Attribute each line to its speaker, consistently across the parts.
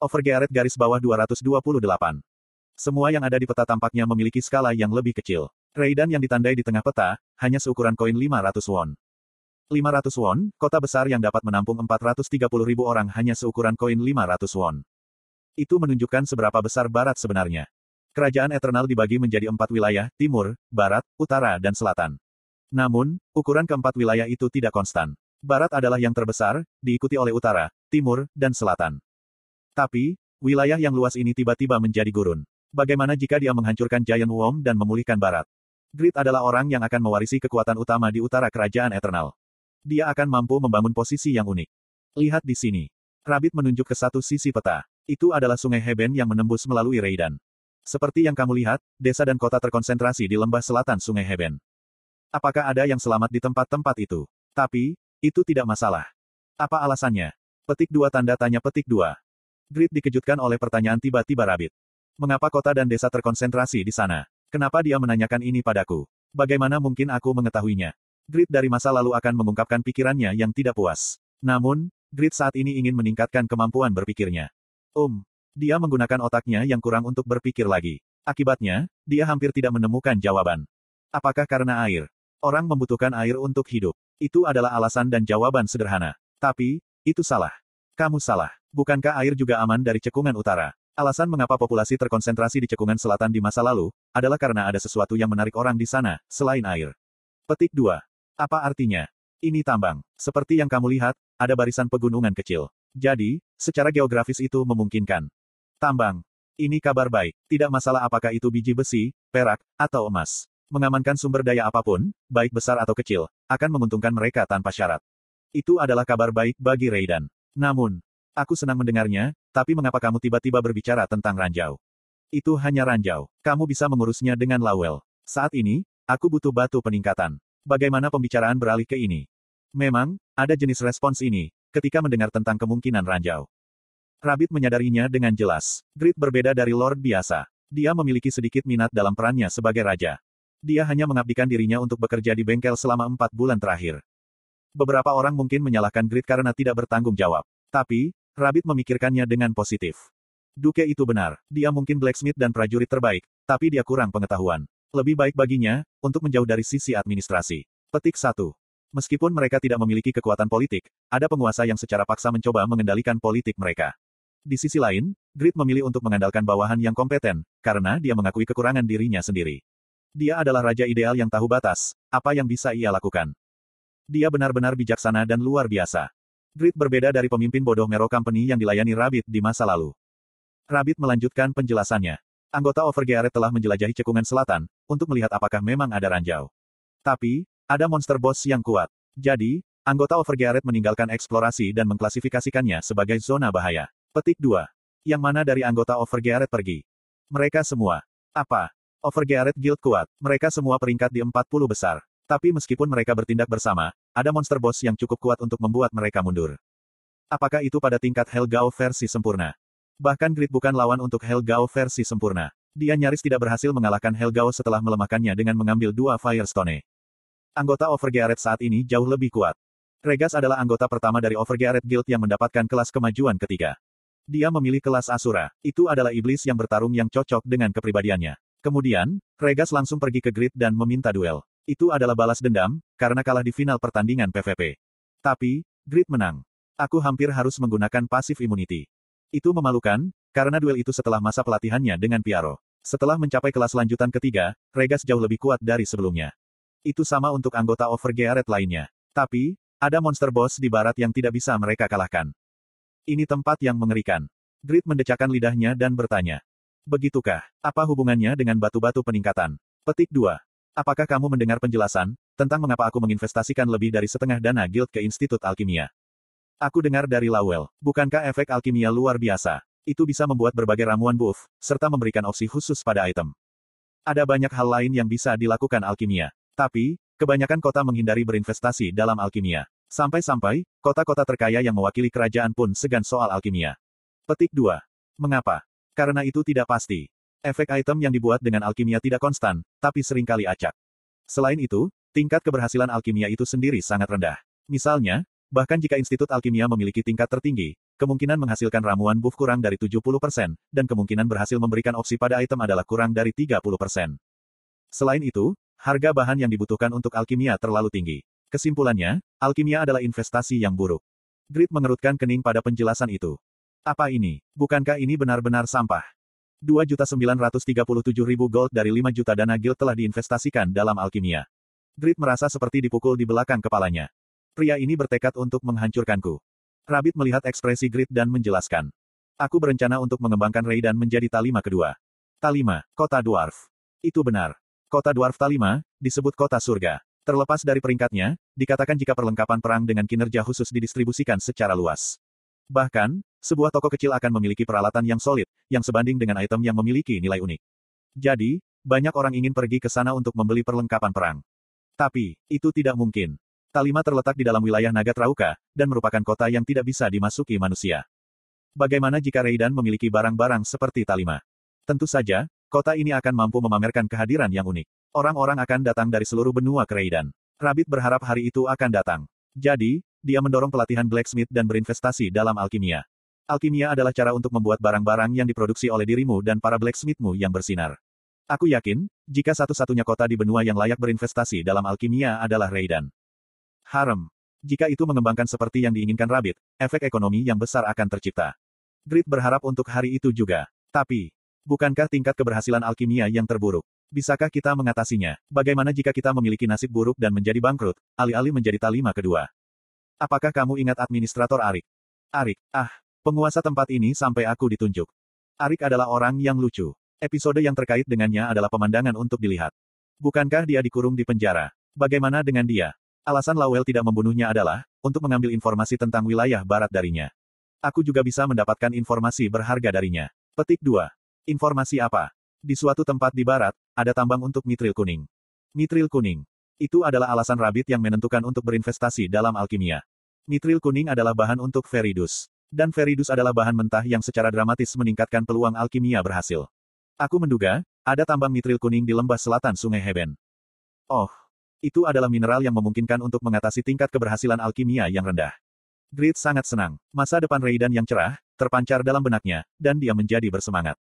Speaker 1: Overgearet garis bawah 228. Semua yang ada di peta tampaknya memiliki skala yang lebih kecil. Raidan yang ditandai di tengah peta, hanya seukuran koin 500 won. 500 won, kota besar yang dapat menampung 430 ribu orang hanya seukuran koin 500 won. Itu menunjukkan seberapa besar barat sebenarnya. Kerajaan Eternal dibagi menjadi empat wilayah, timur, barat, utara dan selatan. Namun, ukuran keempat wilayah itu tidak konstan. Barat adalah yang terbesar, diikuti oleh utara, timur, dan selatan. Tapi, wilayah yang luas ini tiba-tiba menjadi gurun. Bagaimana jika dia menghancurkan Giant Worm dan memulihkan barat? Grid adalah orang yang akan mewarisi kekuatan utama di utara kerajaan Eternal. Dia akan mampu membangun posisi yang unik. Lihat di sini. Rabbit menunjuk ke satu sisi peta. Itu adalah sungai Heben yang menembus melalui Raidan. Seperti yang kamu lihat, desa dan kota terkonsentrasi di lembah selatan sungai Heben. Apakah ada yang selamat di tempat-tempat itu? Tapi, itu tidak masalah. Apa alasannya? Petik dua tanda tanya petik dua. Grid dikejutkan oleh pertanyaan tiba-tiba Rabbit. Mengapa kota dan desa terkonsentrasi di sana? Kenapa dia menanyakan ini padaku? Bagaimana mungkin aku mengetahuinya? Grid dari masa lalu akan mengungkapkan pikirannya yang tidak puas. Namun, Grid saat ini ingin meningkatkan kemampuan berpikirnya. Um, dia menggunakan otaknya yang kurang untuk berpikir lagi. Akibatnya, dia hampir tidak menemukan jawaban. Apakah karena air? Orang membutuhkan air untuk hidup. Itu adalah alasan dan jawaban sederhana. Tapi, itu salah. Kamu salah. Bukankah air juga aman dari cekungan utara? Alasan mengapa populasi terkonsentrasi di cekungan selatan di masa lalu, adalah karena ada sesuatu yang menarik orang di sana, selain air. Petik 2. Apa artinya? Ini tambang. Seperti yang kamu lihat, ada barisan pegunungan kecil. Jadi, secara geografis itu memungkinkan. Tambang. Ini kabar baik. Tidak masalah apakah itu biji besi, perak, atau emas. Mengamankan sumber daya apa pun, baik besar atau kecil, akan menguntungkan mereka tanpa syarat. Itu adalah kabar baik bagi Raidan. Namun, aku senang mendengarnya, tapi mengapa kamu tiba-tiba berbicara tentang ranjau? Itu hanya ranjau. Kamu bisa mengurusnya dengan Lawel. Saat ini, aku butuh batu peningkatan. Bagaimana pembicaraan beralih ke ini? Memang, ada jenis respons ini, ketika mendengar tentang kemungkinan ranjau. Rabbit menyadarinya dengan jelas. Grid berbeda dari Lord biasa. Dia memiliki sedikit minat dalam perannya sebagai raja. Dia hanya mengabdikan dirinya untuk bekerja di bengkel selama empat bulan terakhir. Beberapa orang mungkin menyalahkan Grid karena tidak bertanggung jawab. Tapi, Rabbit memikirkannya dengan positif. Duke itu benar, dia mungkin blacksmith dan prajurit terbaik, tapi dia kurang pengetahuan. Lebih baik baginya, untuk menjauh dari sisi administrasi. Petik 1. Meskipun mereka tidak memiliki kekuatan politik, ada penguasa yang secara paksa mencoba mengendalikan politik mereka. Di sisi lain, Grid memilih untuk mengandalkan bawahan yang kompeten, karena dia mengakui kekurangan dirinya sendiri. Dia adalah raja ideal yang tahu batas, apa yang bisa ia lakukan. Dia benar-benar bijaksana dan luar biasa. Grid berbeda dari pemimpin bodoh Mero Company yang dilayani Rabbit di masa lalu. Rabbit melanjutkan penjelasannya. Anggota Overgearet telah menjelajahi cekungan selatan, untuk melihat apakah memang ada ranjau. Tapi, ada monster boss yang kuat. Jadi, anggota Overgearet meninggalkan eksplorasi dan mengklasifikasikannya sebagai zona bahaya. Petik 2. Yang mana dari anggota Overgearet pergi? Mereka semua. Apa? Overgearet Guild kuat. Mereka semua peringkat di 40 besar. Tapi meskipun mereka bertindak bersama, ada monster boss yang cukup kuat untuk membuat mereka mundur. Apakah itu pada tingkat Helgao versi sempurna? Bahkan Grid bukan lawan untuk Helgao versi sempurna. Dia nyaris tidak berhasil mengalahkan Helgao setelah melemahkannya dengan mengambil dua Firestone. Anggota Overgearet saat ini jauh lebih kuat. Regas adalah anggota pertama dari Overgearet Guild yang mendapatkan kelas kemajuan ketiga. Dia memilih kelas Asura. Itu adalah iblis yang bertarung yang cocok dengan kepribadiannya. Kemudian, Regas langsung pergi ke Grid dan meminta duel. Itu adalah balas dendam, karena kalah di final pertandingan PvP. Tapi, Grid menang. Aku hampir harus menggunakan pasif immunity. Itu memalukan, karena duel itu setelah masa pelatihannya dengan Piaro. Setelah mencapai kelas lanjutan ketiga, Regas jauh lebih kuat dari sebelumnya. Itu sama untuk anggota Overgearet lainnya. Tapi, ada monster boss di barat yang tidak bisa mereka kalahkan. Ini tempat yang mengerikan. Grid mendecakkan lidahnya dan bertanya. Begitukah? Apa hubungannya dengan batu-batu peningkatan? Petik 2. Apakah kamu mendengar penjelasan, tentang mengapa aku menginvestasikan lebih dari setengah dana guild ke Institut Alkimia? Aku dengar dari Lawel, bukankah efek alkimia luar biasa? Itu bisa membuat berbagai ramuan buff, serta memberikan opsi khusus pada item. Ada banyak hal lain yang bisa dilakukan alkimia. Tapi, kebanyakan kota menghindari berinvestasi dalam alkimia. Sampai-sampai, kota-kota terkaya yang mewakili kerajaan pun segan soal alkimia. Petik 2. Mengapa? Karena itu tidak pasti. Efek item yang dibuat dengan alkimia tidak konstan, tapi sering kali acak. Selain itu, tingkat keberhasilan alkimia itu sendiri sangat rendah. Misalnya, Bahkan jika Institut Alkimia memiliki tingkat tertinggi, kemungkinan menghasilkan ramuan buff kurang dari 70%, dan kemungkinan berhasil memberikan opsi pada item adalah kurang dari 30%. Selain itu, harga bahan yang dibutuhkan untuk alkimia terlalu tinggi. Kesimpulannya, alkimia adalah investasi yang buruk. Grid mengerutkan kening pada penjelasan itu. Apa ini? Bukankah ini benar-benar sampah? 2.937.000 gold dari 5 juta dana guild telah diinvestasikan dalam alkimia. Grid merasa seperti dipukul di belakang kepalanya. Pria ini bertekad untuk menghancurkanku. Rabbit melihat ekspresi Grid dan menjelaskan. Aku berencana untuk mengembangkan Raidan menjadi Talima kedua. Talima, kota dwarf. Itu benar. Kota dwarf Talima, disebut kota surga. Terlepas dari peringkatnya, dikatakan jika perlengkapan perang dengan kinerja khusus didistribusikan secara luas. Bahkan, sebuah toko kecil akan memiliki peralatan yang solid, yang sebanding dengan item yang memiliki nilai unik. Jadi, banyak orang ingin pergi ke sana untuk membeli perlengkapan perang. Tapi, itu tidak mungkin. Talima terletak di dalam wilayah Naga Trauka, dan merupakan kota yang tidak bisa dimasuki manusia. Bagaimana jika Reidan memiliki barang-barang seperti Talima? Tentu saja, kota ini akan mampu memamerkan kehadiran yang unik. Orang-orang akan datang dari seluruh benua ke Reidan. Rabbit berharap hari itu akan datang. Jadi, dia mendorong pelatihan blacksmith dan berinvestasi dalam alkimia. Alkimia adalah cara untuk membuat barang-barang yang diproduksi oleh dirimu dan para blacksmithmu yang bersinar. Aku yakin, jika satu-satunya kota di benua yang layak berinvestasi dalam alkimia adalah Reidan. Harem. Jika itu mengembangkan seperti yang diinginkan Rabbit, efek ekonomi yang besar akan tercipta. Grid berharap untuk hari itu juga. Tapi, bukankah tingkat keberhasilan alkimia yang terburuk? Bisakah kita mengatasinya? Bagaimana jika kita memiliki nasib buruk dan menjadi bangkrut, alih-alih menjadi talima kedua? Apakah kamu ingat administrator Arik? Arik, ah, penguasa tempat ini sampai aku ditunjuk. Arik adalah orang yang lucu. Episode yang terkait dengannya adalah pemandangan untuk dilihat. Bukankah dia dikurung di penjara? Bagaimana dengan dia? Alasan Lawel tidak membunuhnya adalah, untuk mengambil informasi tentang wilayah barat darinya. Aku juga bisa mendapatkan informasi berharga darinya. Petik 2. Informasi apa? Di suatu tempat di barat, ada tambang untuk mitril kuning. Mitril kuning. Itu adalah alasan Rabbit yang menentukan untuk berinvestasi dalam alkimia. Mitril kuning adalah bahan untuk Feridus. Dan Feridus adalah bahan mentah yang secara dramatis meningkatkan peluang alkimia berhasil. Aku menduga, ada tambang mitril kuning di lembah selatan Sungai Heben. Oh, itu adalah mineral yang memungkinkan untuk mengatasi tingkat keberhasilan alkimia yang rendah. Grid sangat senang. Masa depan Raidan yang cerah, terpancar dalam benaknya, dan dia menjadi bersemangat.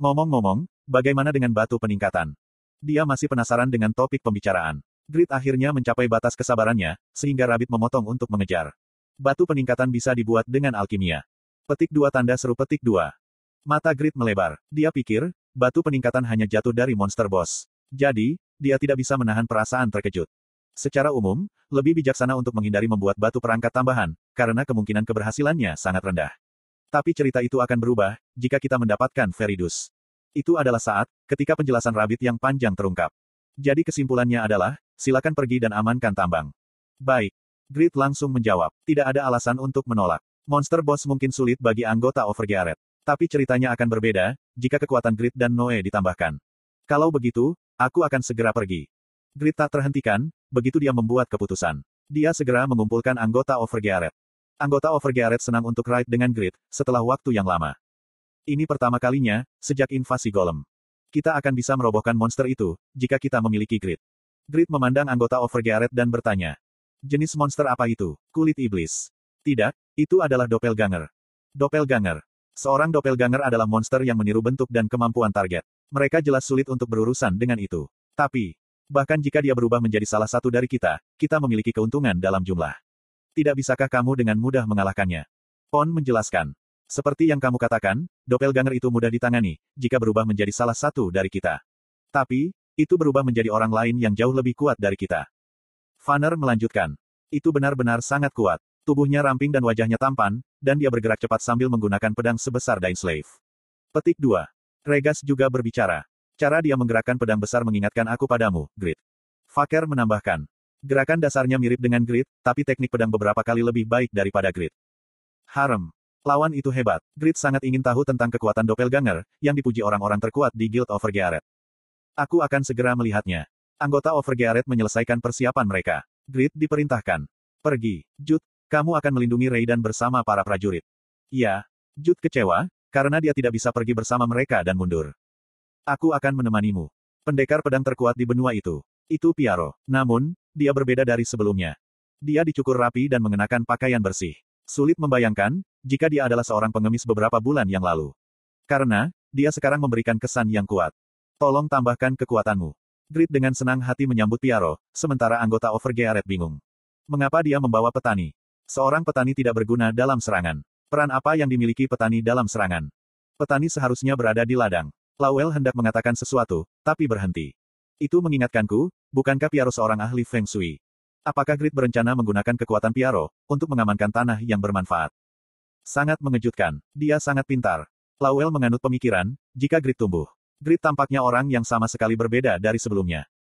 Speaker 1: Ngomong-ngomong, bagaimana dengan batu peningkatan? Dia masih penasaran dengan topik pembicaraan. Grid akhirnya mencapai batas kesabarannya, sehingga Rabbit memotong untuk mengejar. Batu peningkatan bisa dibuat dengan alkimia. Petik dua tanda seru petik dua. Mata Grid melebar. Dia pikir, batu peningkatan hanya jatuh dari monster boss. Jadi, dia tidak bisa menahan perasaan terkejut. Secara umum, lebih bijaksana untuk menghindari membuat batu perangkat tambahan, karena kemungkinan keberhasilannya sangat rendah. Tapi cerita itu akan berubah, jika kita mendapatkan Feridus. Itu adalah saat, ketika penjelasan Rabbit yang panjang terungkap. Jadi kesimpulannya adalah, Silakan pergi dan amankan tambang. Baik. Grid langsung menjawab. Tidak ada alasan untuk menolak. Monster Boss mungkin sulit bagi anggota Overgearet. Tapi ceritanya akan berbeda, jika kekuatan Grid dan Noe ditambahkan. Kalau begitu, aku akan segera pergi. Grid tak terhentikan, begitu dia membuat keputusan. Dia segera mengumpulkan anggota Overgearet. Anggota Overgearet senang untuk ride dengan Grid, setelah waktu yang lama. Ini pertama kalinya, sejak invasi Golem. Kita akan bisa merobohkan monster itu, jika kita memiliki Grid. Grid memandang anggota Overgearet dan bertanya. Jenis monster apa itu? Kulit iblis. Tidak, itu adalah doppelganger. Doppelganger. Seorang doppelganger adalah monster yang meniru bentuk dan kemampuan target. Mereka jelas sulit untuk berurusan dengan itu. Tapi, bahkan jika dia berubah menjadi salah satu dari kita, kita memiliki keuntungan dalam jumlah. Tidak bisakah kamu dengan mudah mengalahkannya? Pon menjelaskan. Seperti yang kamu katakan, doppelganger itu mudah ditangani, jika berubah menjadi salah satu dari kita. Tapi, itu berubah menjadi orang lain yang jauh lebih kuat dari kita. Fanner melanjutkan. Itu benar-benar sangat kuat. Tubuhnya ramping dan wajahnya tampan, dan dia bergerak cepat sambil menggunakan pedang sebesar Dain Slave. Petik 2. Regas juga berbicara. Cara dia menggerakkan pedang besar mengingatkan aku padamu, Grit. Faker menambahkan. Gerakan dasarnya mirip dengan Grit, tapi teknik pedang beberapa kali lebih baik daripada Grit. Harem. Lawan itu hebat. Grit sangat ingin tahu tentang kekuatan Doppelganger, yang dipuji orang-orang terkuat di Guild of Gerret. Aku akan segera melihatnya. Anggota Overgearet menyelesaikan persiapan mereka. Grid diperintahkan. Pergi. Jut, kamu akan melindungi Raidan bersama para prajurit. Iya. Jut kecewa, karena dia tidak bisa pergi bersama mereka dan mundur. Aku akan menemanimu. Pendekar pedang terkuat di benua itu. Itu Piaro. Namun, dia berbeda dari sebelumnya. Dia dicukur rapi dan mengenakan pakaian bersih. Sulit membayangkan, jika dia adalah seorang pengemis beberapa bulan yang lalu. Karena, dia sekarang memberikan kesan yang kuat. Tolong tambahkan kekuatanmu. Grid dengan senang hati menyambut Piaro, sementara anggota Overgearet bingung. Mengapa dia membawa petani? Seorang petani tidak berguna dalam serangan. Peran apa yang dimiliki petani dalam serangan? Petani seharusnya berada di ladang. Lawel hendak mengatakan sesuatu, tapi berhenti. Itu mengingatkanku, bukankah Piaro seorang ahli Feng Shui? Apakah Grid berencana menggunakan kekuatan Piaro, untuk mengamankan tanah yang bermanfaat? Sangat mengejutkan. Dia sangat pintar. Lawel menganut pemikiran, jika Grid tumbuh. Grid tampaknya orang yang sama sekali berbeda dari sebelumnya.